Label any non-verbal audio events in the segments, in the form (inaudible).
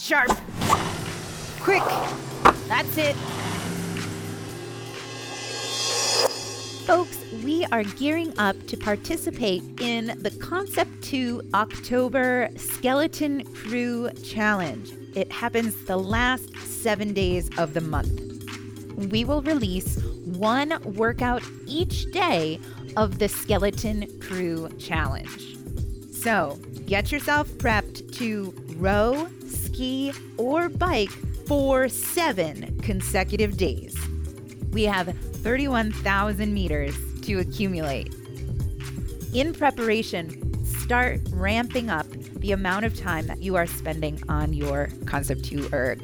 Sharp. Quick. That's it. Folks, we are gearing up to participate in the Concept 2 October Skeleton Crew Challenge. It happens the last seven days of the month. We will release one workout each day of the Skeleton Crew Challenge. So get yourself prepped to row, ski, or bike for seven consecutive days. We have 31,000 meters to accumulate. In preparation, start ramping up the amount of time that you are spending on your Concept 2 erg.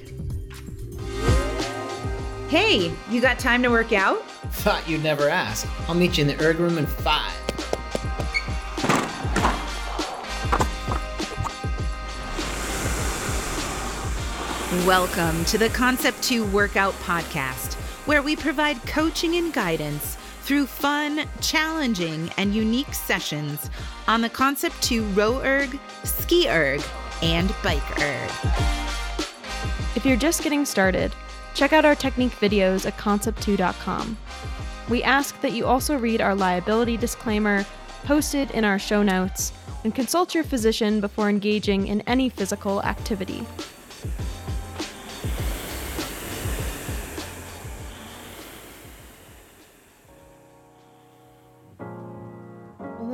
Hey, you got time to work out? Thought you'd never ask. I'll meet you in the erg room in five. Welcome to the Concept 2 Workout Podcast, where we provide coaching and guidance through fun, challenging, and unique sessions on the Concept 2 row erg, ski erg, and bike erg. If you're just getting started, check out our technique videos at concept2.com. We ask that you also read our liability disclaimer posted in our show notes and consult your physician before engaging in any physical activity.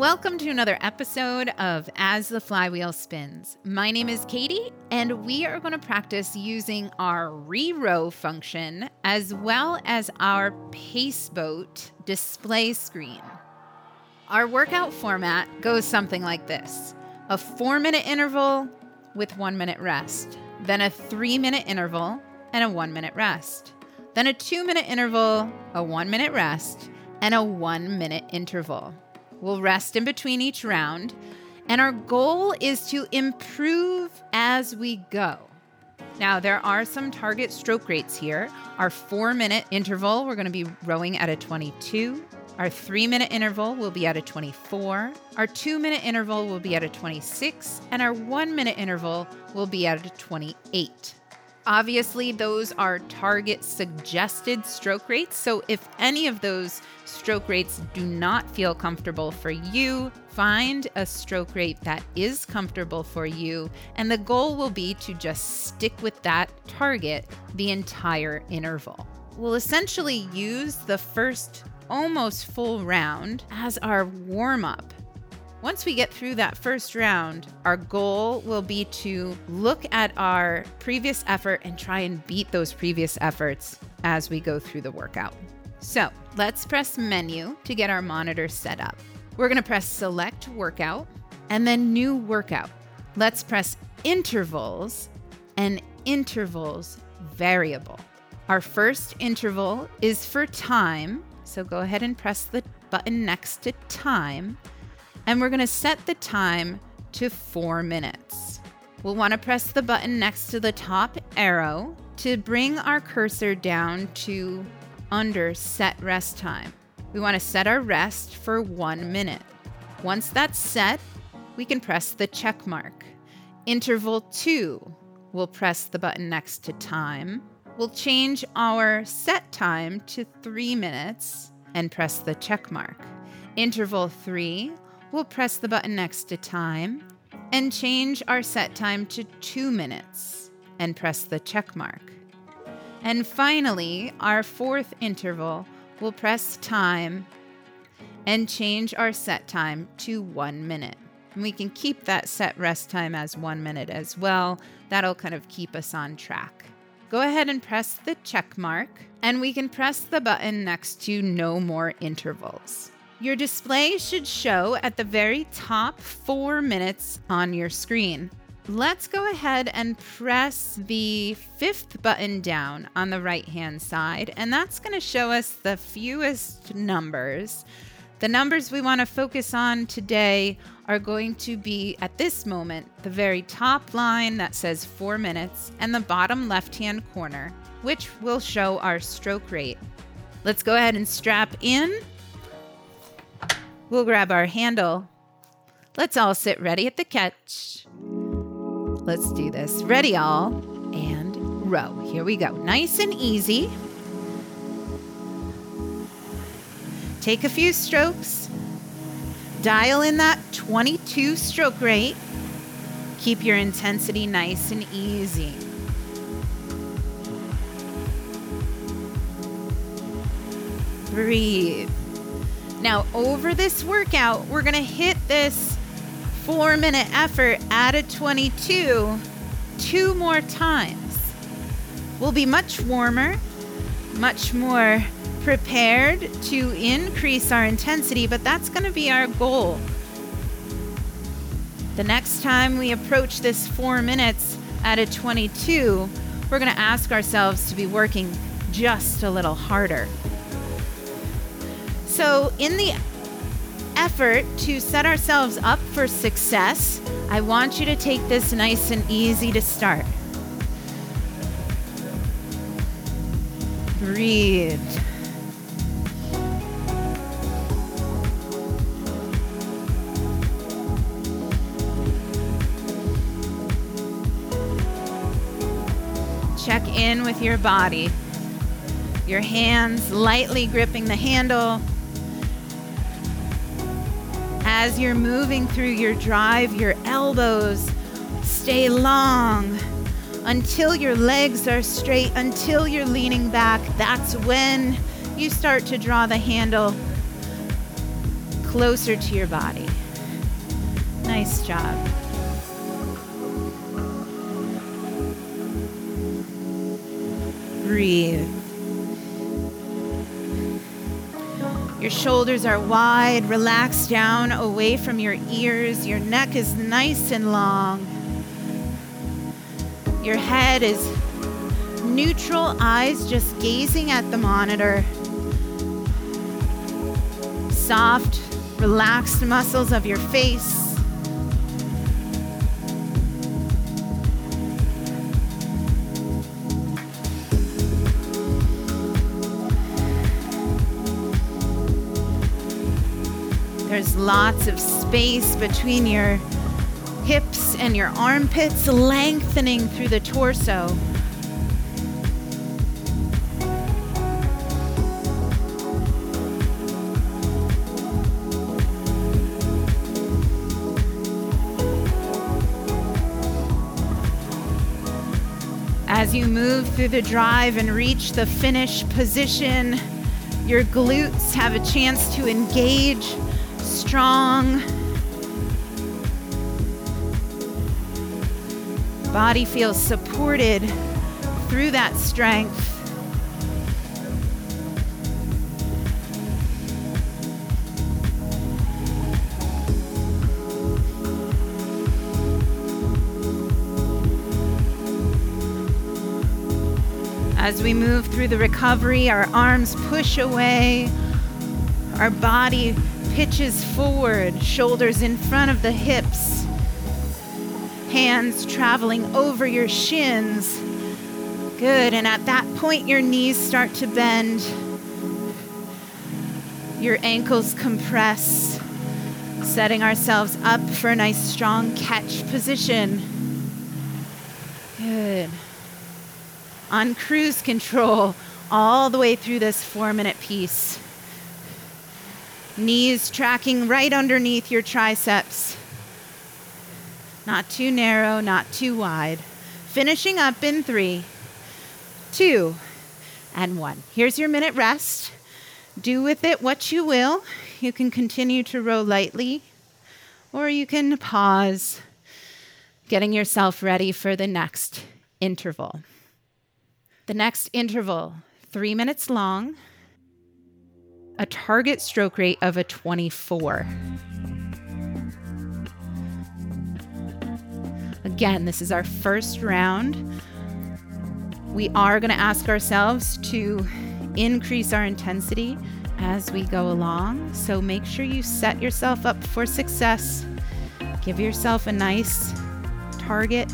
Welcome to another episode of As the Flywheel Spins. My name is Katie, and we are going to practice using our re-row function as well as our Paceboat display screen. Our workout format goes something like this a four minute interval with one minute rest, then a three minute interval and a one minute rest, then a two minute interval, a one minute rest, and a one minute interval. We'll rest in between each round, and our goal is to improve as we go. Now, there are some target stroke rates here. Our four minute interval, we're going to be rowing at a 22. Our three minute interval will be at a 24. Our two minute interval will be at a 26. And our one minute interval will be at a 28. Obviously, those are target suggested stroke rates. So, if any of those stroke rates do not feel comfortable for you, find a stroke rate that is comfortable for you. And the goal will be to just stick with that target the entire interval. We'll essentially use the first almost full round as our warm up once we get through that first round, our goal will be to look at our previous effort and try and beat those previous efforts as we go through the workout. So let's press menu to get our monitor set up. We're going to press select workout and then new workout. Let's press intervals and intervals variable. Our first interval is for time. So go ahead and press the button next to time and we're going to set the time to four minutes. We'll want to press the button next to the top arrow to bring our cursor down to under set rest time. We want to set our rest for one minute. Once that's set, we can press the check mark. Interval two, we'll press the button next to time. We'll change our set time to three minutes and press the check mark. Interval three, we'll press the button next to time and change our set time to two minutes and press the check mark. And finally, our fourth interval, we'll press time and change our set time to one minute. And we can keep that set rest time as one minute as well. That'll kind of keep us on track. Go ahead and press the check mark, and we can press the button next to no more intervals. Your display should show at the very top four minutes on your screen. Let's go ahead and press the fifth button down on the right hand side, and that's going to show us the fewest numbers. The numbers we want to focus on today are going to be at this moment the very top line that says four minutes and the bottom left hand corner, which will show our stroke rate. Let's go ahead and strap in We'll grab our handle. Let's all sit ready at the catch. Let's do this. Ready, all. and row. Here we go. Nice and easy. Take a few strokes. Dial in that 22 stroke rate. Keep your intensity nice and easy. Breathe. Now, over this workout, we're going to hit this four minute effort at a 22 two more times. We'll be much warmer, much more prepared to increase our intensity, but that's going to be our goal. The next time we approach this four minutes at a 22, we're going to ask ourselves to be working just a little harder. So, in the effort to set ourselves up for success, I want you to take this nice and easy to start. Breathe. Check in with your body. Your hands lightly gripping the handle as you're moving through your drive, your elbows stay long until your legs are straight, until you're leaning back. That's when you start to draw the handle closer to your body. Nice job. Breathe. Your shoulders are wide, relaxed down away from your ears. Your neck is nice and long. Your head is neutral, eyes just gazing at the monitor. Soft, relaxed muscles of your face. Lots of space between your hips and your armpits, lengthening through the torso. As you move through the drive and reach the finish position, your glutes have a chance to engage strong. Body feels supported through that strength. As we move through the recovery, our arms push away, our body pitches forward, shoulders in front of the hips, hands traveling over your shins. Good. And at that point, your knees start to bend, your ankles compress, setting ourselves up for a nice strong catch position. Good. On cruise control all the way through this four minute piece. Knees tracking right underneath your triceps. Not too narrow, not too wide. Finishing up in three, two, and one. Here's your minute rest. Do with it what you will. You can continue to row lightly, or you can pause, getting yourself ready for the next interval. The next interval, three minutes long a target stroke rate of a 24. Again, this is our first round. We are going to ask ourselves to increase our intensity as we go along. So make sure you set yourself up for success. Give yourself a nice target,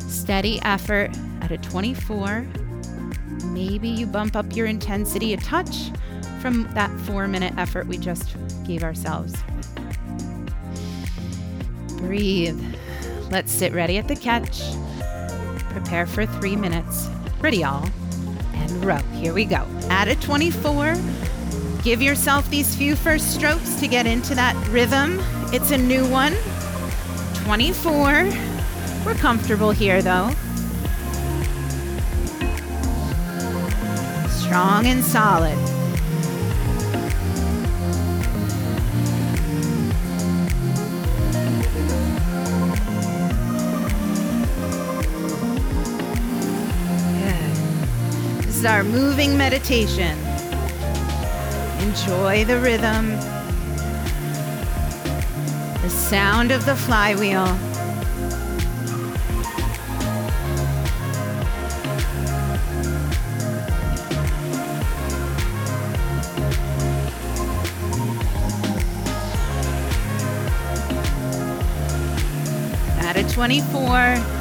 steady effort at a 24. Maybe you bump up your intensity a touch from that four minute effort we just gave ourselves. Breathe. Let's sit ready at the catch. Prepare for three minutes. Ready, y'all. And row. Here we go. At a 24, give yourself these few first strokes to get into that rhythm. It's a new one. 24. We're comfortable here though. Strong and solid. Is our moving meditation. Enjoy the rhythm, the sound of the flywheel. At a 24.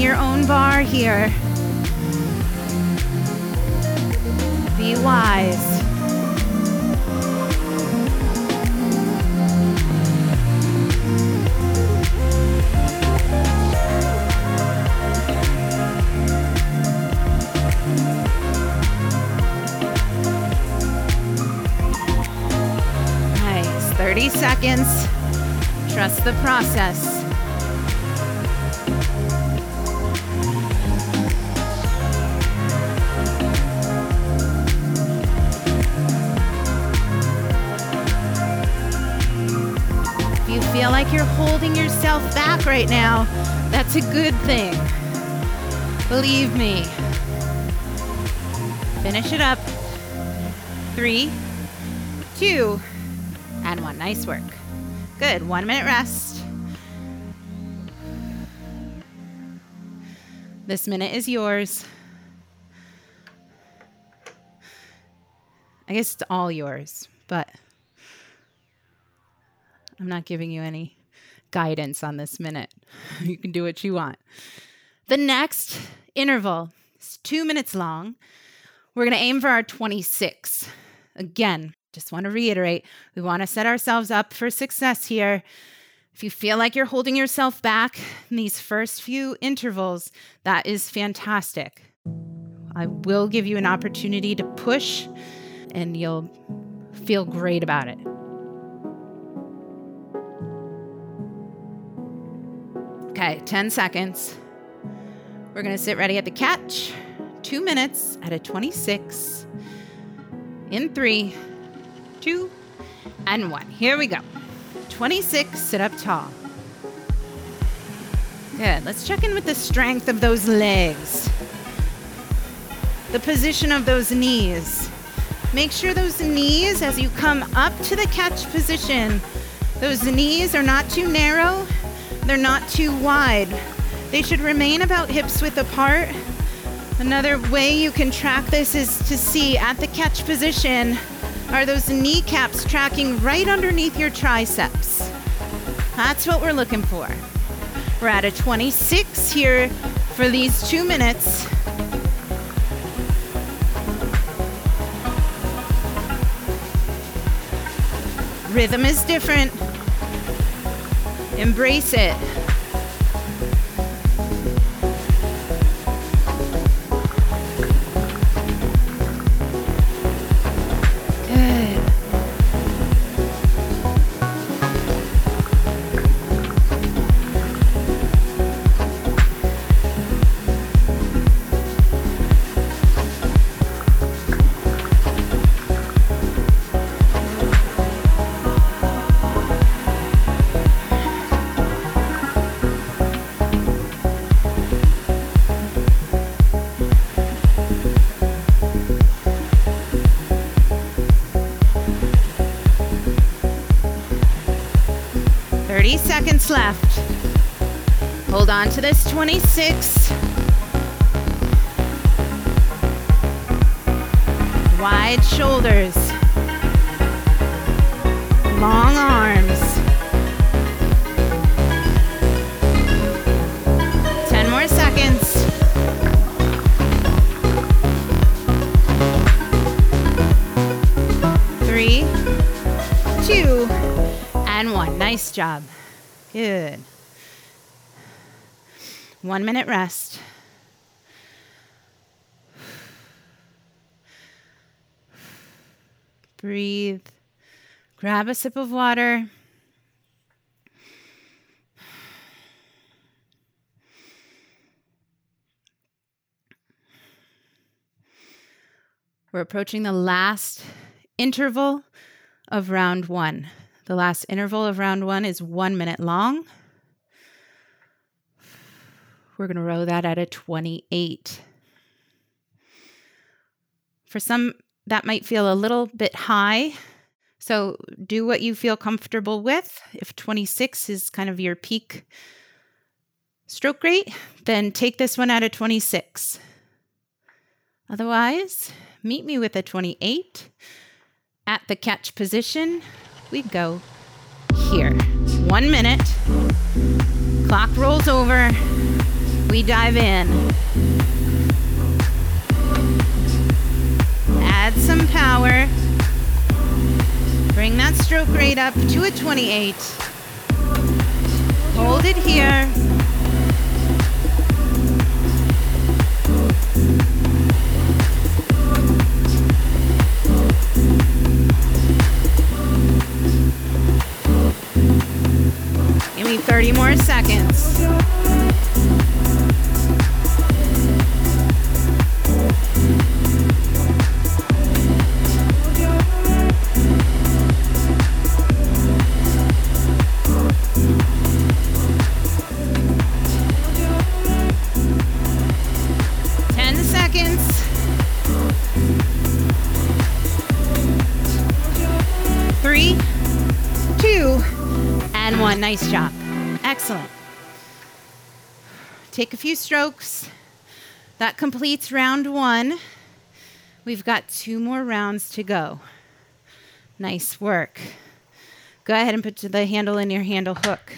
Your own bar here. Be wise. Nice. 30 seconds. Trust the process. Like you're holding yourself back right now, that's a good thing. Believe me. Finish it up. Three, two, and one. Nice work. Good. One minute rest. This minute is yours. I guess it's all yours, but I'm not giving you any guidance on this minute. (laughs) You can do what you want. The next interval is two minutes long. We're going to aim for our 26. Again, just want to reiterate we want to set ourselves up for success here. If you feel like you're holding yourself back in these first few intervals, that is fantastic. I will give you an opportunity to push, and you'll feel great about it. Okay, 10 seconds. We're going to sit ready at the catch. Two minutes at a 26. In three, two, and one. Here we go. 26, sit up tall. Good. Let's check in with the strength of those legs, the position of those knees. Make sure those knees, as you come up to the catch position, those knees are not too narrow, they're not too wide. They should remain about hips width apart. Another way you can track this is to see at the catch position are those kneecaps tracking right underneath your triceps. That's what we're looking for. We're at a 26 here for these two minutes. Rhythm is different. Embrace it. Left. Hold on to this 26. Wide shoulders. Long arms. 10 more seconds. Three, two, and one. Nice job. Good. One minute rest. Breathe. Grab a sip of water. We're approaching the last interval of round one. The last interval of round one is one minute long. We're going to row that at a 28. For some, that might feel a little bit high. So do what you feel comfortable with. If 26 is kind of your peak stroke rate, then take this one at a 26. Otherwise, meet me with a 28. At the catch position, we go here. One minute. Clock rolls over. We dive in. Add some power. Bring that stroke rate up to a 28. Hold it here. Seconds. Ten seconds. Three, two, and one. Nice job. Excellent. Take a few strokes. That completes round one. We've got two more rounds to go. Nice work. Go ahead and put the handle in your handle hook.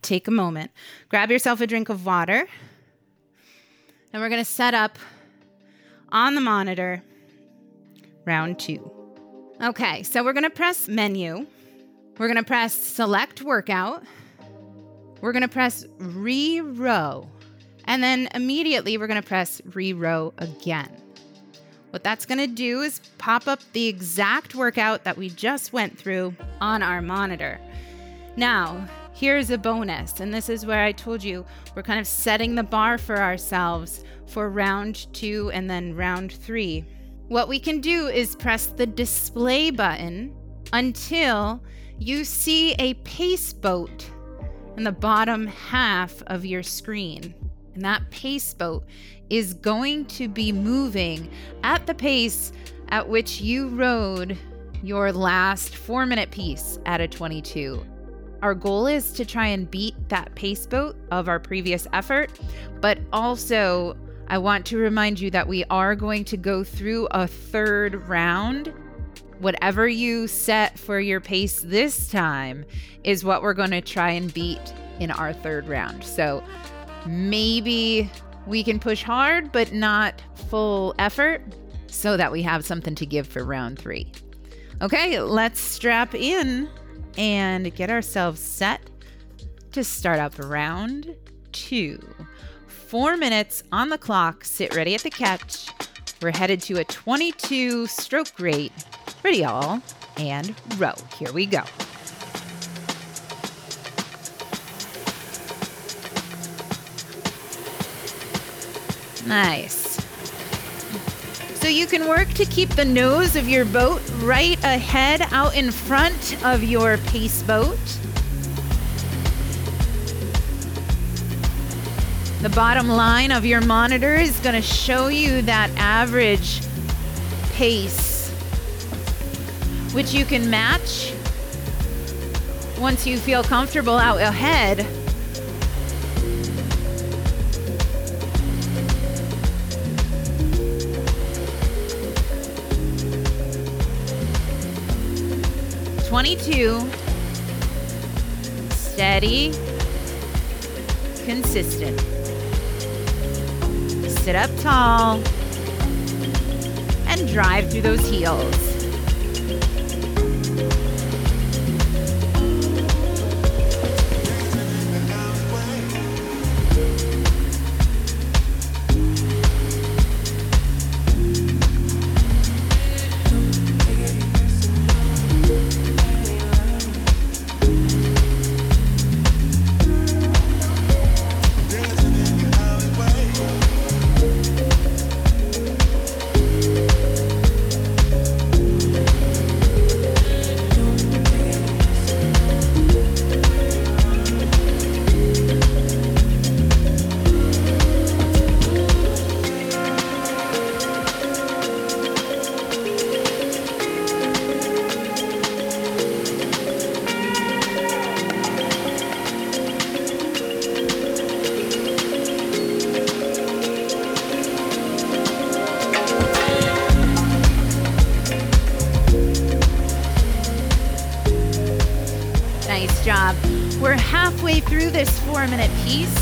Take a moment. Grab yourself a drink of water. And we're going to set up on the monitor round two. Okay, so we're going to press menu. We're going to press select workout. We're going to press re row. And then immediately we're going to press re row again. What that's going to do is pop up the exact workout that we just went through on our monitor. Now, here's a bonus, and this is where I told you we're kind of setting the bar for ourselves for round two and then round three. What we can do is press the display button until you see a pace boat in the bottom half of your screen. And that pace boat is going to be moving at the pace at which you rowed your last four minute piece at a 22. Our goal is to try and beat that pace boat of our previous effort, but also I want to remind you that we are going to go through a third round. Whatever you set for your pace this time is what we're going to try and beat in our third round. So maybe we can push hard, but not full effort so that we have something to give for round three. Okay, let's strap in and get ourselves set to start up round two. Four minutes on the clock. Sit ready at the catch. We're headed to a 22 stroke rate. Ready, all, and row. Here we go. Nice. So you can work to keep the nose of your boat right ahead out in front of your pace boat. The bottom line of your monitor is going to show you that average pace, which you can match Once you feel comfortable out ahead, Twenty-two. Steady. Consistent. Sit up tall and drive through those heels. Minute piece.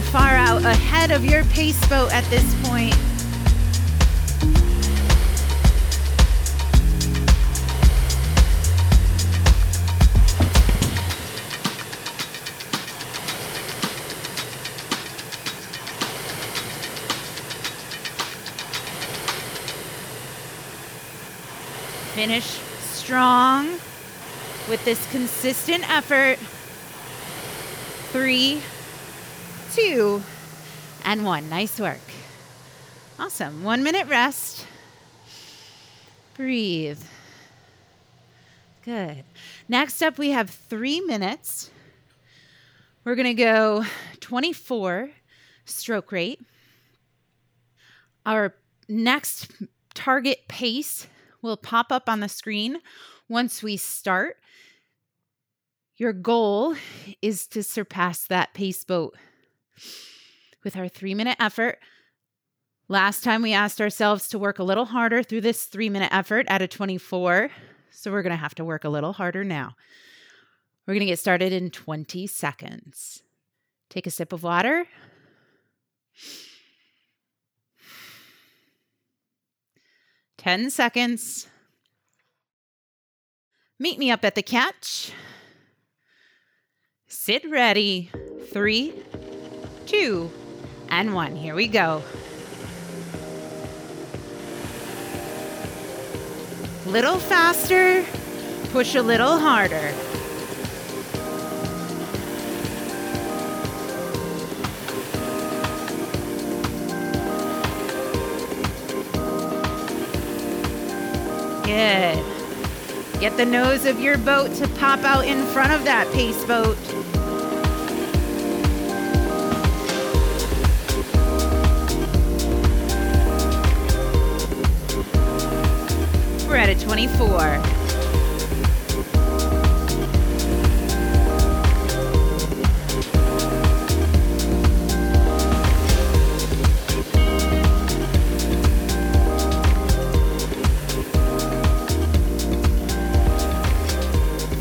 You're far out ahead of your pace boat at this point. Finish strong with this consistent effort. Three, two, and one. Nice work. Awesome. One minute rest. Breathe. Good. Next up, we have three minutes. We're going to go 24 stroke rate. Our next target pace will pop up on the screen once we start. Your goal is to surpass that pace boat with our three minute effort. Last time we asked ourselves to work a little harder through this three minute effort at a 24. So we're going to have to work a little harder now. We're going to get started in 20 seconds. Take a sip of water. Ten seconds. Meet me up at the catch. Sit ready. Three, two, and one. Here we go. Little faster, push a little harder. Good. Get the nose of your boat to pop out in front of that pace boat. We're at a 24.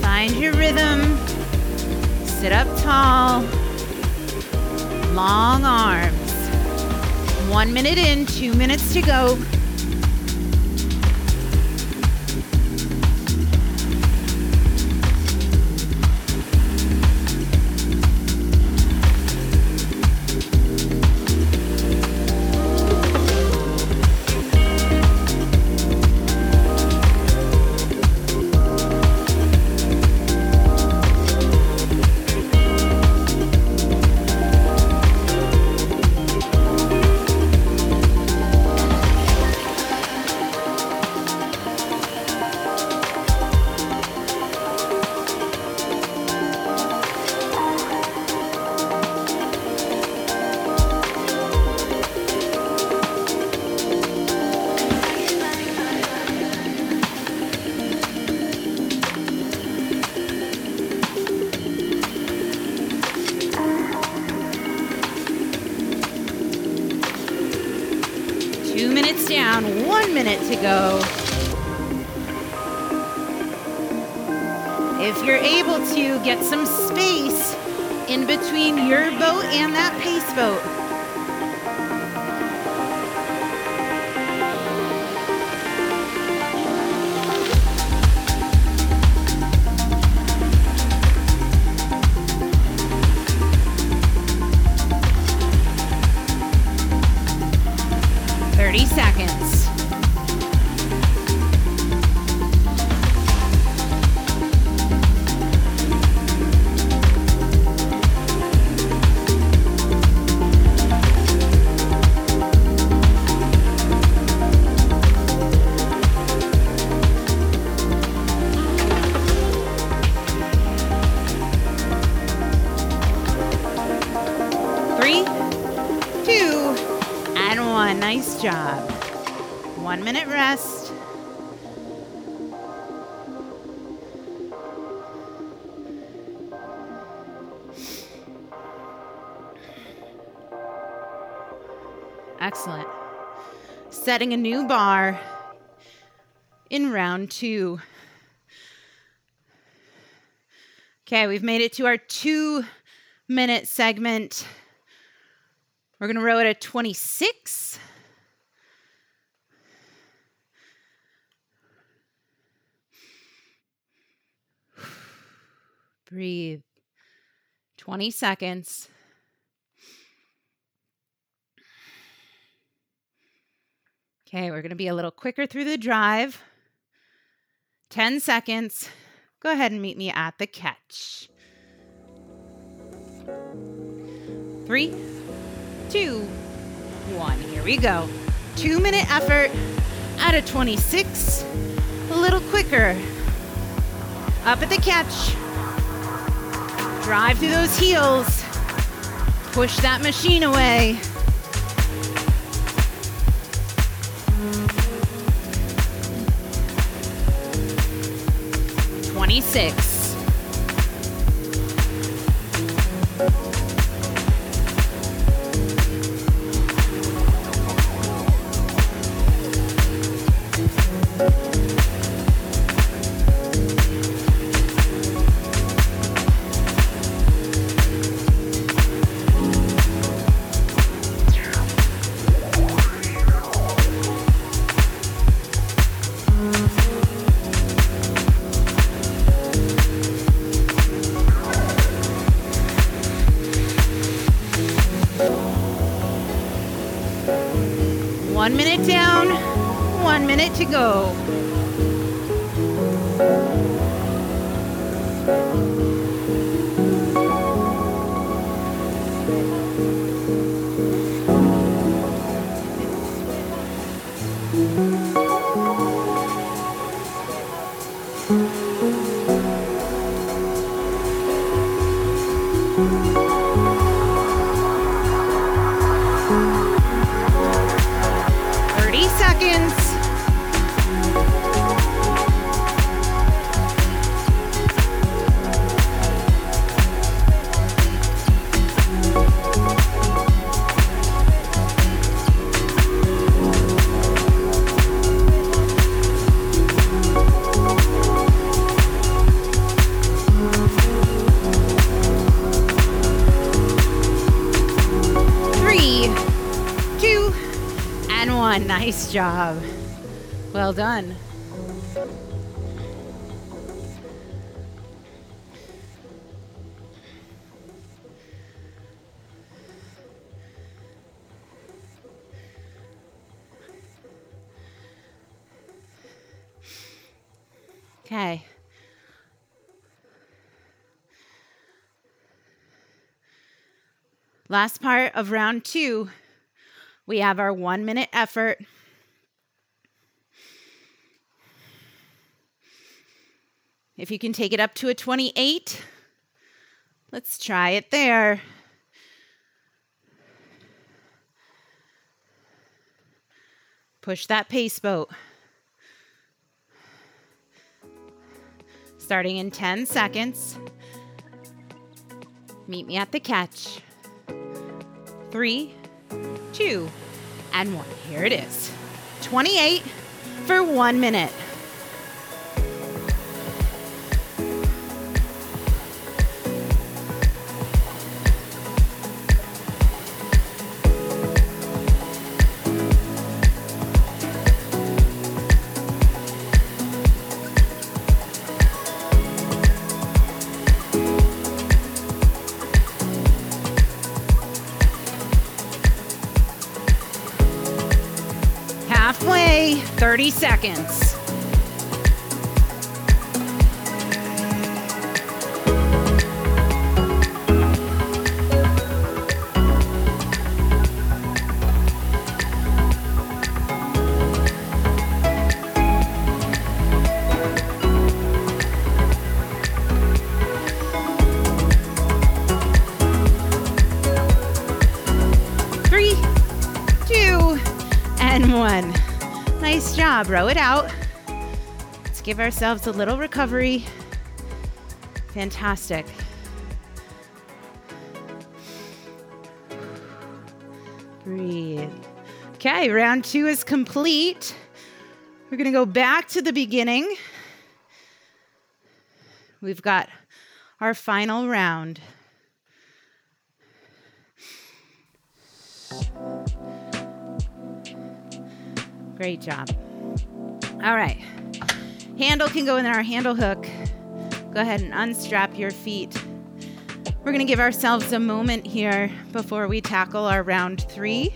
Find your rhythm. Sit up tall. Long arms. One minute in, two minutes to go. Minute rest. Excellent. Setting a new bar in round two. Okay, we've made it to our two minute segment. We're going to row at 26. Breathe. 20 seconds. Okay, we're going to be a little quicker through the drive. 10 seconds. Go ahead and meet me at the catch. Three, two, one. Here we go. Two minute effort out of 26. A little quicker. Up at the catch. Drive through those heels. Push that machine away. Twenty-six. Nice job. Well done. Okay. Last part of round two, we have our one minute effort. If you can take it up to a 28, let's try it there. Push that pace boat. Starting in 10 seconds. Meet me at the catch. Three, two, and one. Here it is 28 for one minute. 30 seconds. Job. Row it out. Let's give ourselves a little recovery. Fantastic. Breathe. Okay, round two is complete. We're going to go back to the beginning. We've got our final round. Great job. All right. Handle can go in our handle hook. Go ahead and unstrap your feet. We're going to give ourselves a moment here before we tackle our round three.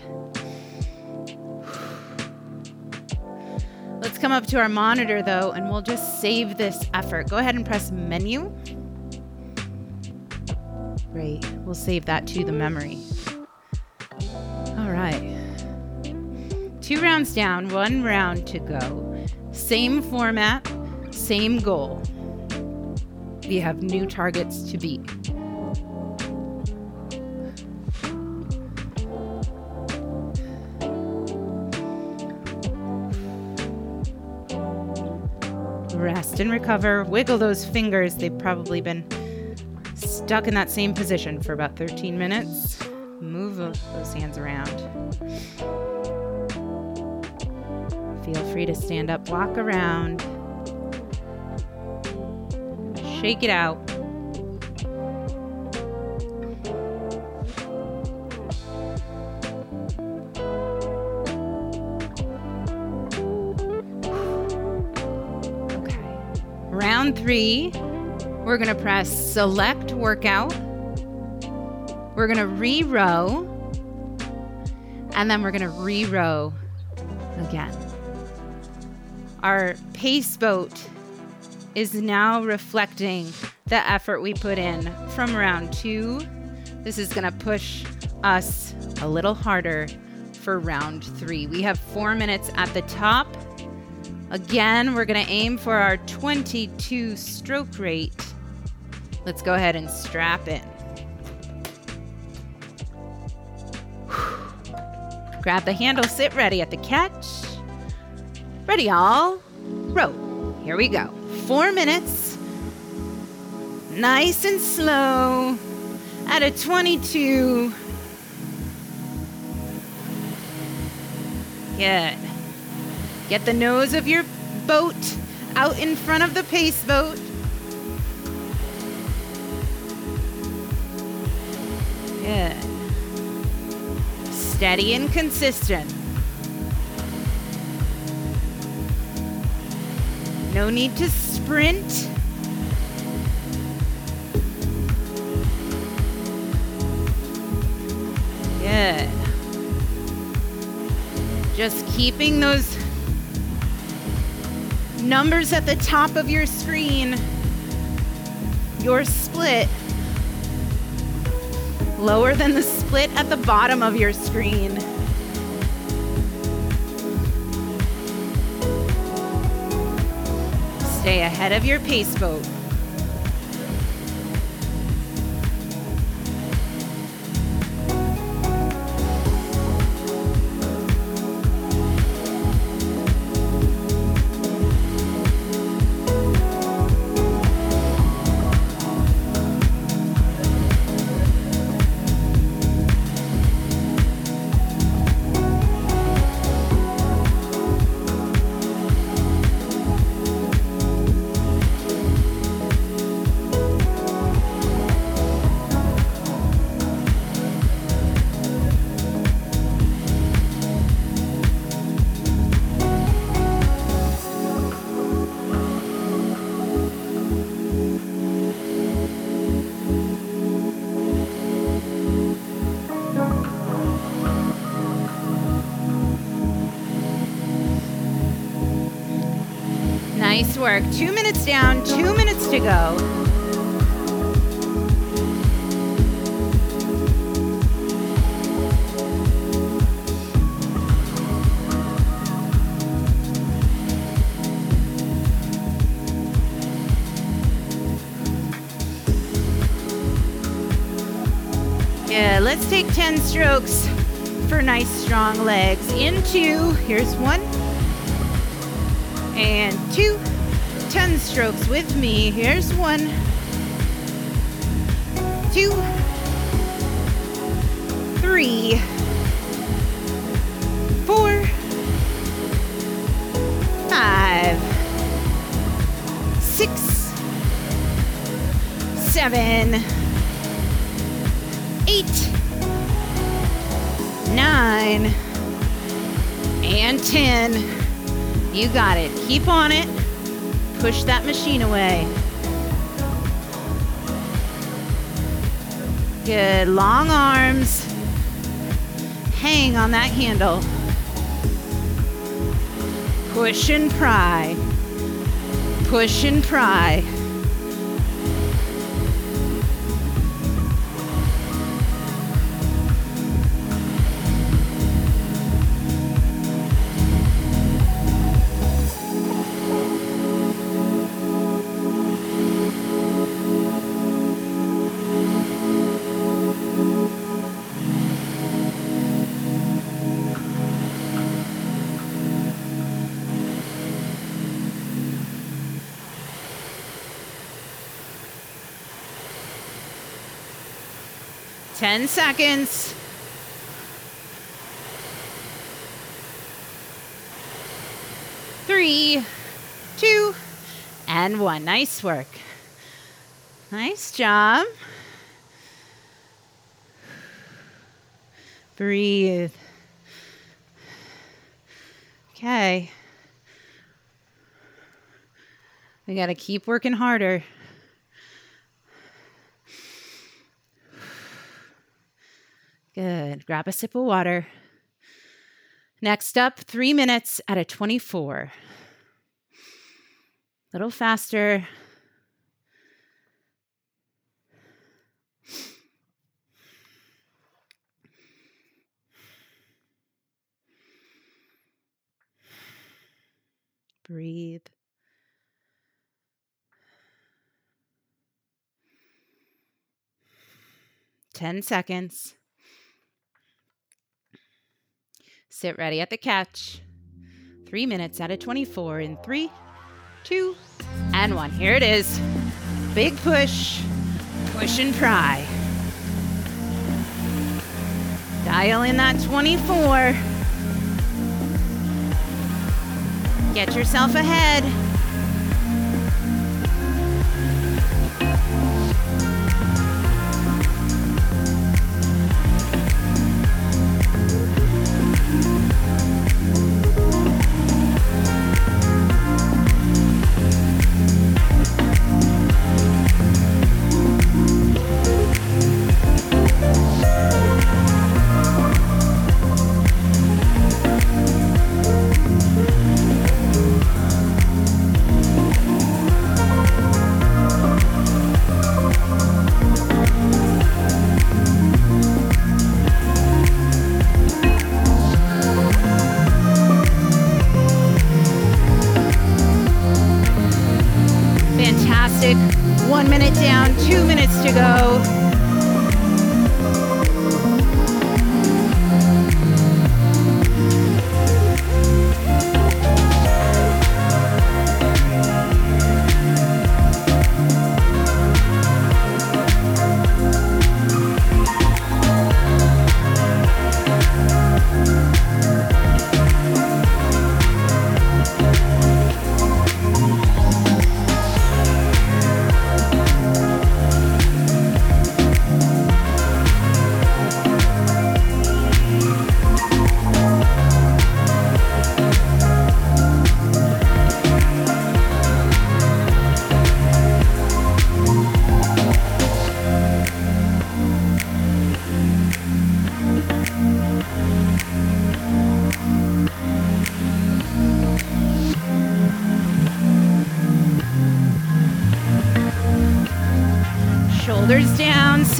Let's come up to our monitor though, and we'll just save this effort. Go ahead and press menu. Great. We'll save that to the memory. All right. Two rounds down, one round to go. Same format, same goal. We have new targets to beat. Rest and recover. Wiggle those fingers. They've probably been stuck in that same position for about 13 minutes. Move those hands around. Feel free to stand up, walk around, shake it out. Okay. Round three, we're going to press select workout. We're going to re row, and then we're going to re row again. Our pace boat is now reflecting the effort we put in from round two. This is going to push us a little harder for round three. We have four minutes at the top. Again, we're going to aim for our 22 stroke rate. Let's go ahead and strap in. Grab the handle, sit ready at the catch. Ready, all. Row. Here we go. Four minutes. Nice and slow. At a 22. Good. Get the nose of your boat out in front of the pace boat. Good. Steady and consistent. No need to sprint. Good. Just keeping those numbers at the top of your screen. Your split lower than the split at the bottom of your screen. Stay ahead of your pace boat. Work. Two minutes down, two minutes to go. Yeah, let's take 10 strokes for nice strong legs. Into, here's one, and two. 10 strokes with me. Here's one, two, three, four, five, six, seven, eight, nine, and 10. You got it. Keep on it. Push that machine away. Good. Long arms. Hang on that handle. Push and pry. Push and pry. Ten seconds. Three, two, and one. Nice work. Nice job. Breathe. Okay. We got to keep working harder. Good. Grab a sip of water. Next up, three minutes at a 24. A little faster. Breathe. Ten seconds. Sit ready at the catch. Three minutes out of 24 in three, two, and one. Here it is. Big push, push and pry. Dial in that 24. Get yourself ahead.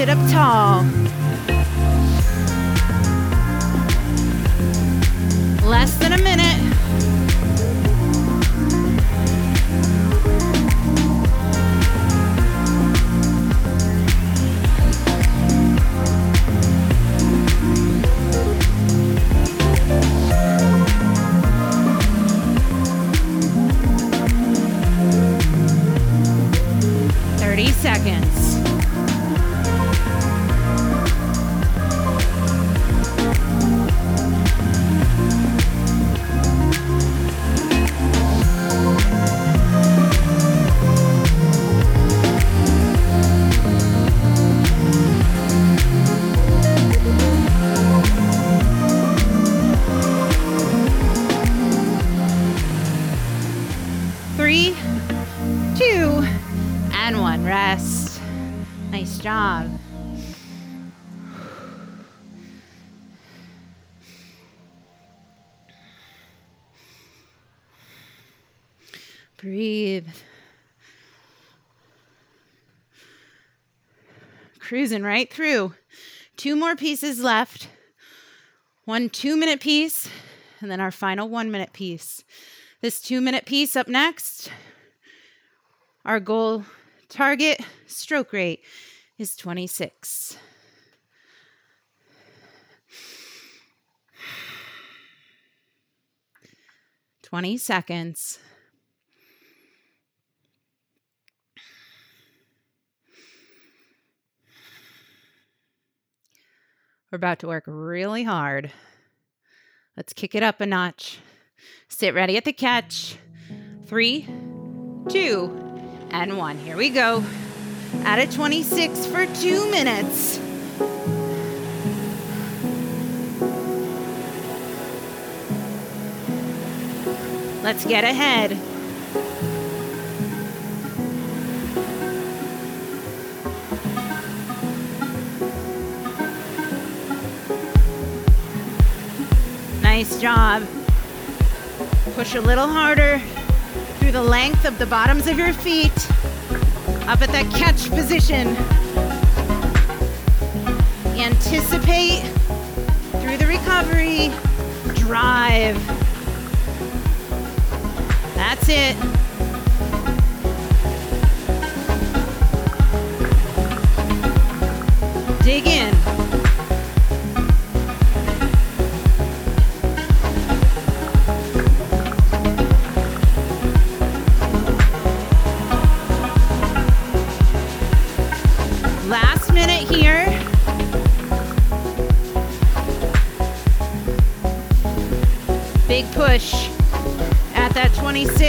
Up tall. Breathe. Cruising right through. Two more pieces left. One two minute piece, and then our final one minute piece. This two minute piece up next. Our goal target stroke rate is 26. Twenty seconds. We're about to work really hard. Let's kick it up a notch. Sit ready at the catch. Three, two, and one. Here we go. At a 26 for two minutes. Let's get ahead. Nice job. Push a little harder through the length of the bottoms of your feet. Up at that catch position. Anticipate through the recovery. Drive. That's it. Dig in.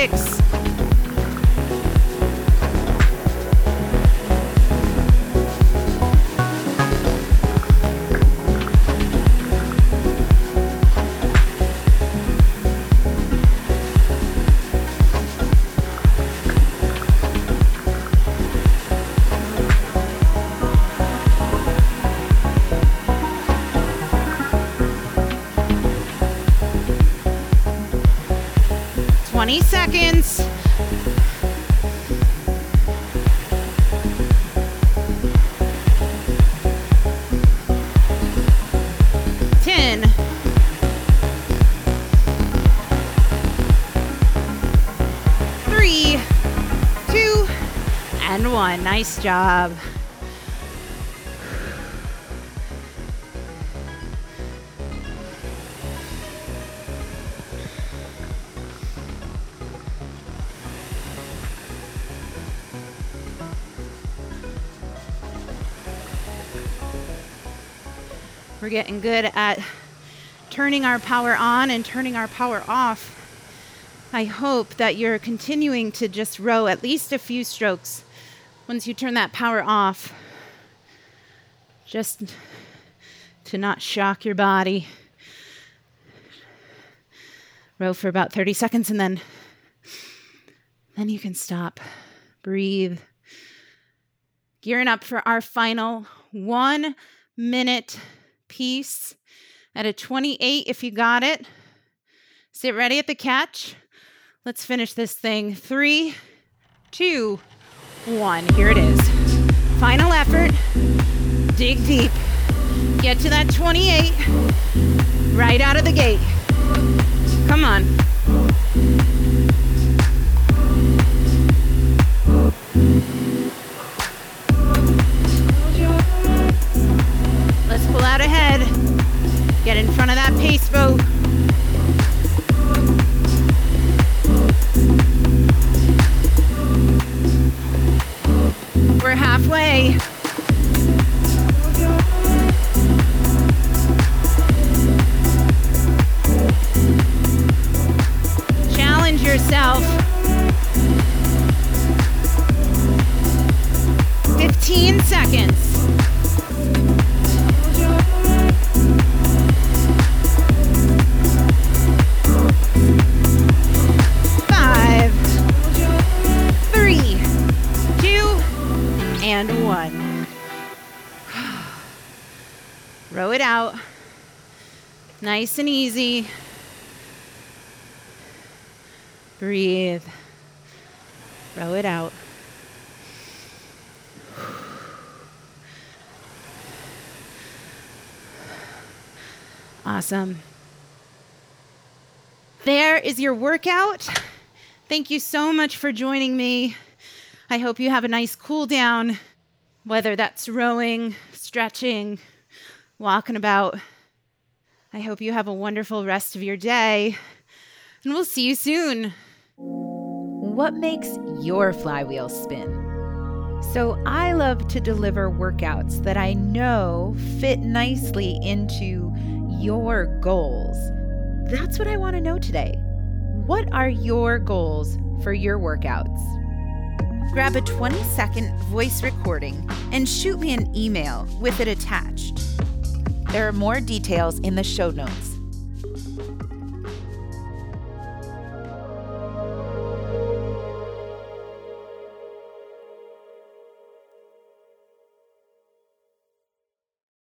26. Nice job. We're getting good at turning our power on and turning our power off. I hope that you're continuing to just row at least a few strokes once you turn that power off. Just to not shock your body. Row for about 30 seconds and then then you can stop. Breathe. Gearing up for our final 1 minute piece at a 28 if you got it. Sit ready at the catch. Let's finish this thing. Three, two, one. Here it is. Final effort. Dig deep. Get to that 28 right out of the gate. Come on. Let's pull out ahead. Get in front of that pace boat. We're halfway. Challenge yourself. 15 seconds. Nice and easy. Breathe. Row it out. Awesome. There is your workout. Thank you so much for joining me. I hope you have a nice cool down, whether that's rowing, stretching, walking about. I hope you have a wonderful rest of your day, and we'll see you soon. What makes your flywheel spin? So, I love to deliver workouts that I know fit nicely into your goals. That's what I want to know today. What are your goals for your workouts? Grab a 20 second voice recording and shoot me an email with it attached. There are more details in the show notes.